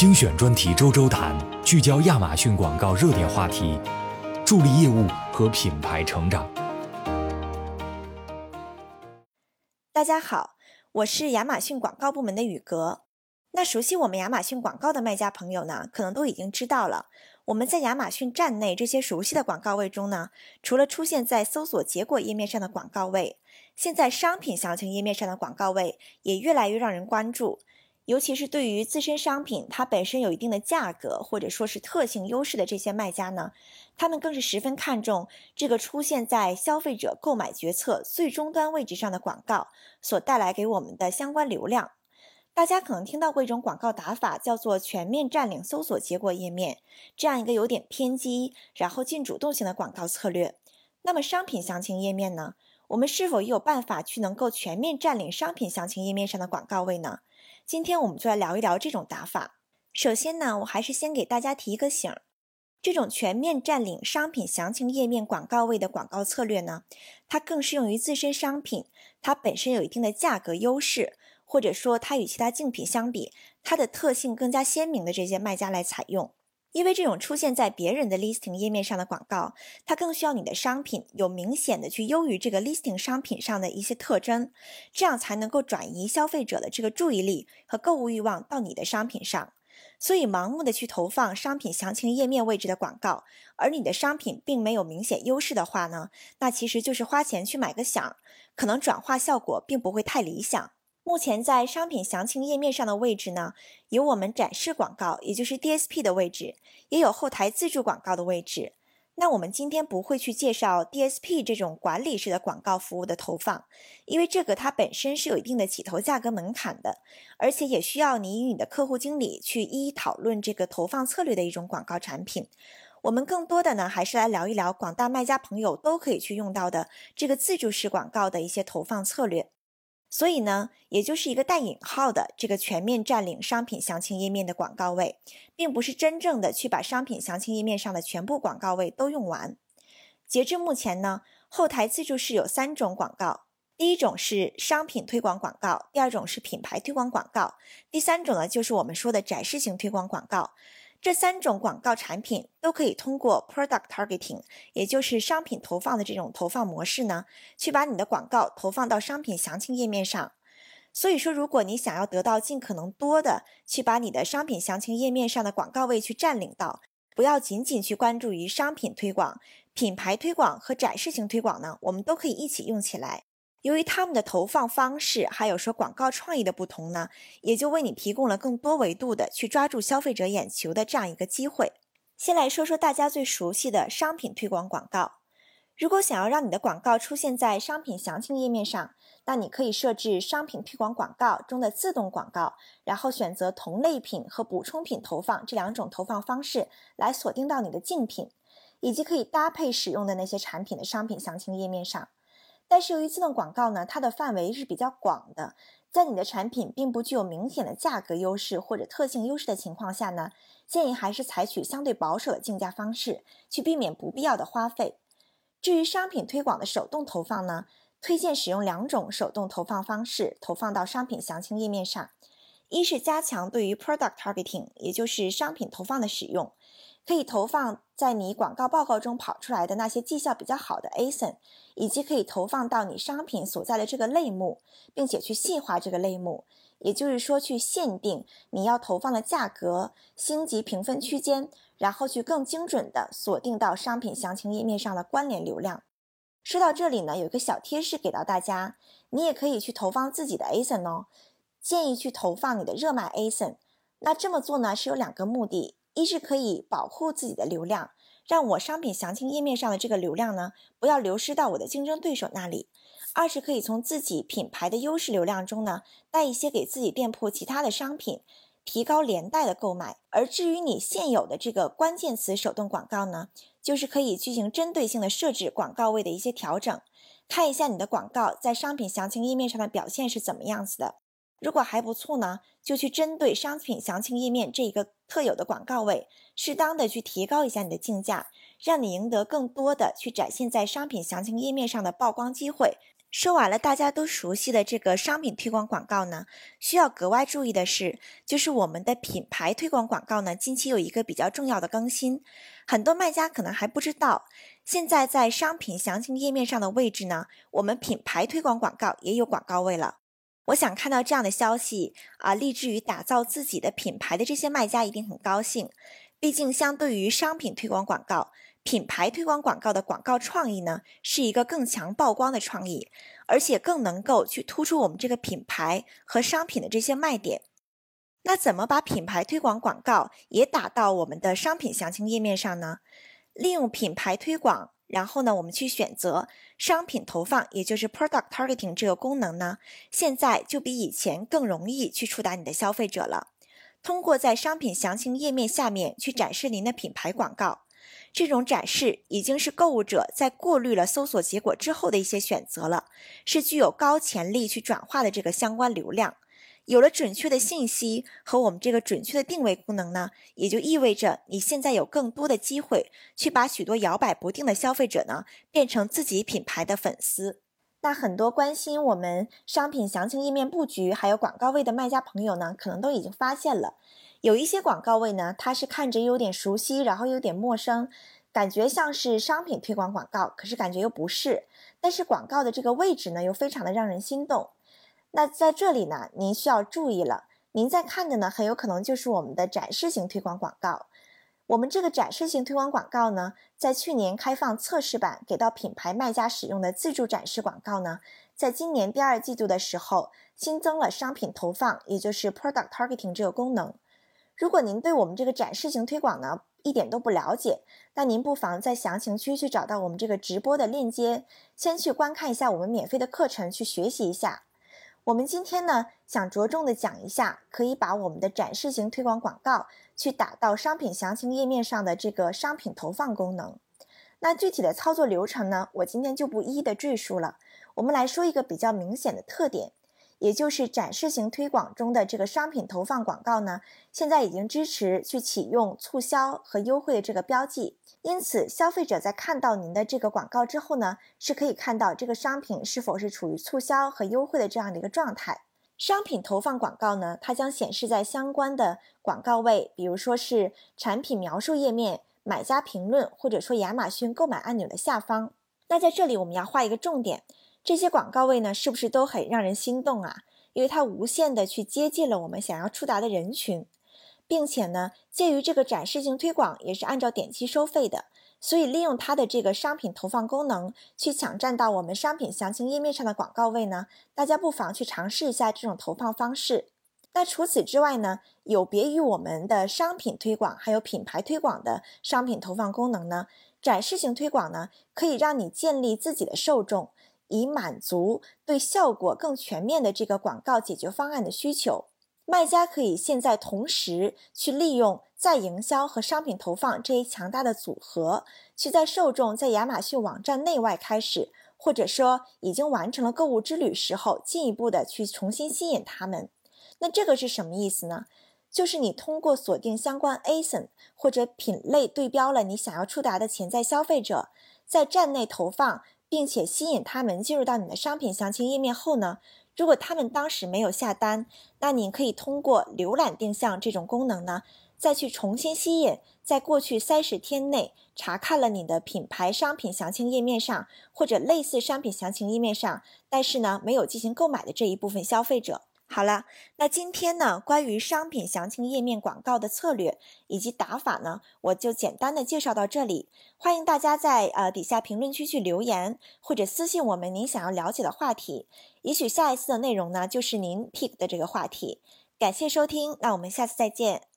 精选专题周周谈，聚焦亚马逊广告热点话题，助力业务和品牌成长。大家好，我是亚马逊广告部门的宇格。那熟悉我们亚马逊广告的卖家朋友呢，可能都已经知道了。我们在亚马逊站内这些熟悉的广告位中呢，除了出现在搜索结果页面上的广告位，现在商品详情页面上的广告位也越来越让人关注。尤其是对于自身商品它本身有一定的价格或者说是特性优势的这些卖家呢，他们更是十分看重这个出现在消费者购买决策最终端位置上的广告所带来给我们的相关流量。大家可能听到过一种广告打法，叫做全面占领搜索结果页面，这样一个有点偏激，然后进主动型的广告策略。那么商品详情页面呢？我们是否也有办法去能够全面占领商品详情页面上的广告位呢？今天我们就来聊一聊这种打法。首先呢，我还是先给大家提一个醒儿，这种全面占领商品详情页面广告位的广告策略呢，它更适用于自身商品，它本身有一定的价格优势。或者说，它与其他竞品相比，它的特性更加鲜明的这些卖家来采用，因为这种出现在别人的 listing 页面上的广告，它更需要你的商品有明显的去优于这个 listing 商品上的一些特征，这样才能够转移消费者的这个注意力和购物欲望到你的商品上。所以，盲目的去投放商品详情页面位置的广告，而你的商品并没有明显优势的话呢，那其实就是花钱去买个响，可能转化效果并不会太理想。目前在商品详情页面上的位置呢，有我们展示广告，也就是 DSP 的位置，也有后台自助广告的位置。那我们今天不会去介绍 DSP 这种管理式的广告服务的投放，因为这个它本身是有一定的起投价格门槛的，而且也需要你与你的客户经理去一一讨论这个投放策略的一种广告产品。我们更多的呢，还是来聊一聊广大卖家朋友都可以去用到的这个自助式广告的一些投放策略。所以呢，也就是一个带引号的这个全面占领商品详情页面的广告位，并不是真正的去把商品详情页面上的全部广告位都用完。截至目前呢，后台自助式有三种广告，第一种是商品推广广告，第二种是品牌推广广告，第三种呢就是我们说的展示型推广广告。这三种广告产品都可以通过 product targeting，也就是商品投放的这种投放模式呢，去把你的广告投放到商品详情页面上。所以说，如果你想要得到尽可能多的去把你的商品详情页面上的广告位去占领到，不要仅仅去关注于商品推广、品牌推广和展示型推广呢，我们都可以一起用起来。由于他们的投放方式，还有说广告创意的不同呢，也就为你提供了更多维度的去抓住消费者眼球的这样一个机会。先来说说大家最熟悉的商品推广广告。如果想要让你的广告出现在商品详情页面上，那你可以设置商品推广广告中的自动广告，然后选择同类品和补充品投放这两种投放方式来锁定到你的竞品，以及可以搭配使用的那些产品的商品详情页面上。但是由于自动广告呢，它的范围是比较广的，在你的产品并不具有明显的价格优势或者特性优势的情况下呢，建议还是采取相对保守的竞价方式，去避免不必要的花费。至于商品推广的手动投放呢，推荐使用两种手动投放方式投放到商品详情页面上，一是加强对于 product targeting，也就是商品投放的使用。可以投放在你广告报告中跑出来的那些绩效比较好的 ASIN，以及可以投放到你商品所在的这个类目，并且去细化这个类目，也就是说去限定你要投放的价格、星级评分区间，然后去更精准的锁定到商品详情页面上的关联流量。说到这里呢，有一个小贴士给到大家，你也可以去投放自己的 ASIN 哦，建议去投放你的热卖 ASIN。那这么做呢是有两个目的。一是可以保护自己的流量，让我商品详情页面上的这个流量呢，不要流失到我的竞争对手那里；二是可以从自己品牌的优势流量中呢，带一些给自己店铺其他的商品，提高连带的购买。而至于你现有的这个关键词手动广告呢，就是可以进行针对性的设置广告位的一些调整，看一下你的广告在商品详情页面上的表现是怎么样子的。如果还不错呢，就去针对商品详情页面这一个特有的广告位，适当的去提高一下你的竞价，让你赢得更多的去展现在商品详情页面上的曝光机会，说完了大家都熟悉的这个商品推广广告呢，需要格外注意的是，就是我们的品牌推广广告呢，近期有一个比较重要的更新，很多卖家可能还不知道，现在在商品详情页面上的位置呢，我们品牌推广广告也有广告位了。我想看到这样的消息啊，立志于打造自己的品牌的这些卖家一定很高兴，毕竟相对于商品推广广告。品牌推广广告的广告创意呢，是一个更强曝光的创意，而且更能够去突出我们这个品牌和商品的这些卖点。那怎么把品牌推广广告也打到我们的商品详情页面上呢？利用品牌推广，然后呢，我们去选择商品投放，也就是 Product Targeting 这个功能呢，现在就比以前更容易去触达你的消费者了。通过在商品详情页面下面去展示您的品牌广告。这种展示已经是购物者在过滤了搜索结果之后的一些选择了，是具有高潜力去转化的这个相关流量。有了准确的信息和我们这个准确的定位功能呢，也就意味着你现在有更多的机会去把许多摇摆不定的消费者呢变成自己品牌的粉丝。那很多关心我们商品详情页面布局还有广告位的卖家朋友呢，可能都已经发现了。有一些广告位呢，它是看着有点熟悉，然后有点陌生，感觉像是商品推广广告，可是感觉又不是。但是广告的这个位置呢，又非常的让人心动。那在这里呢，您需要注意了，您在看的呢，很有可能就是我们的展示型推广广告。我们这个展示型推广广告呢，在去年开放测试版给到品牌卖家使用的自助展示广告呢，在今年第二季度的时候新增了商品投放，也就是 Product Targeting 这个功能。如果您对我们这个展示型推广呢一点都不了解，那您不妨在详情区去找到我们这个直播的链接，先去观看一下我们免费的课程，去学习一下。我们今天呢想着重的讲一下，可以把我们的展示型推广广告去打到商品详情页面上的这个商品投放功能。那具体的操作流程呢，我今天就不一一的赘述了。我们来说一个比较明显的特点。也就是展示型推广中的这个商品投放广告呢，现在已经支持去启用促销和优惠的这个标记，因此消费者在看到您的这个广告之后呢，是可以看到这个商品是否是处于促销和优惠的这样的一个状态。商品投放广告呢，它将显示在相关的广告位，比如说是产品描述页面、买家评论，或者说亚马逊购买按钮的下方。那在这里我们要画一个重点。这些广告位呢，是不是都很让人心动啊？因为它无限的去接近了我们想要触达的人群，并且呢，介于这个展示性推广也是按照点击收费的，所以利用它的这个商品投放功能去抢占到我们商品详情页面上的广告位呢，大家不妨去尝试一下这种投放方式。那除此之外呢，有别于我们的商品推广还有品牌推广的商品投放功能呢，展示性推广呢，可以让你建立自己的受众。以满足对效果更全面的这个广告解决方案的需求，卖家可以现在同时去利用在营销和商品投放这一强大的组合，去在受众在亚马逊网站内外开始，或者说已经完成了购物之旅时候，进一步的去重新吸引他们。那这个是什么意思呢？就是你通过锁定相关 ASIN 或者品类对标了你想要触达的潜在消费者，在站内投放。并且吸引他们进入到你的商品详情页面后呢，如果他们当时没有下单，那你可以通过浏览定向这种功能呢，再去重新吸引在过去三十天内查看了你的品牌商品详情页面上或者类似商品详情页面上，但是呢没有进行购买的这一部分消费者。好了，那今天呢，关于商品详情页面广告的策略以及打法呢，我就简单的介绍到这里。欢迎大家在呃底下评论区去留言或者私信我们您想要了解的话题，也许下一次的内容呢就是您 pick 的这个话题。感谢收听，那我们下次再见。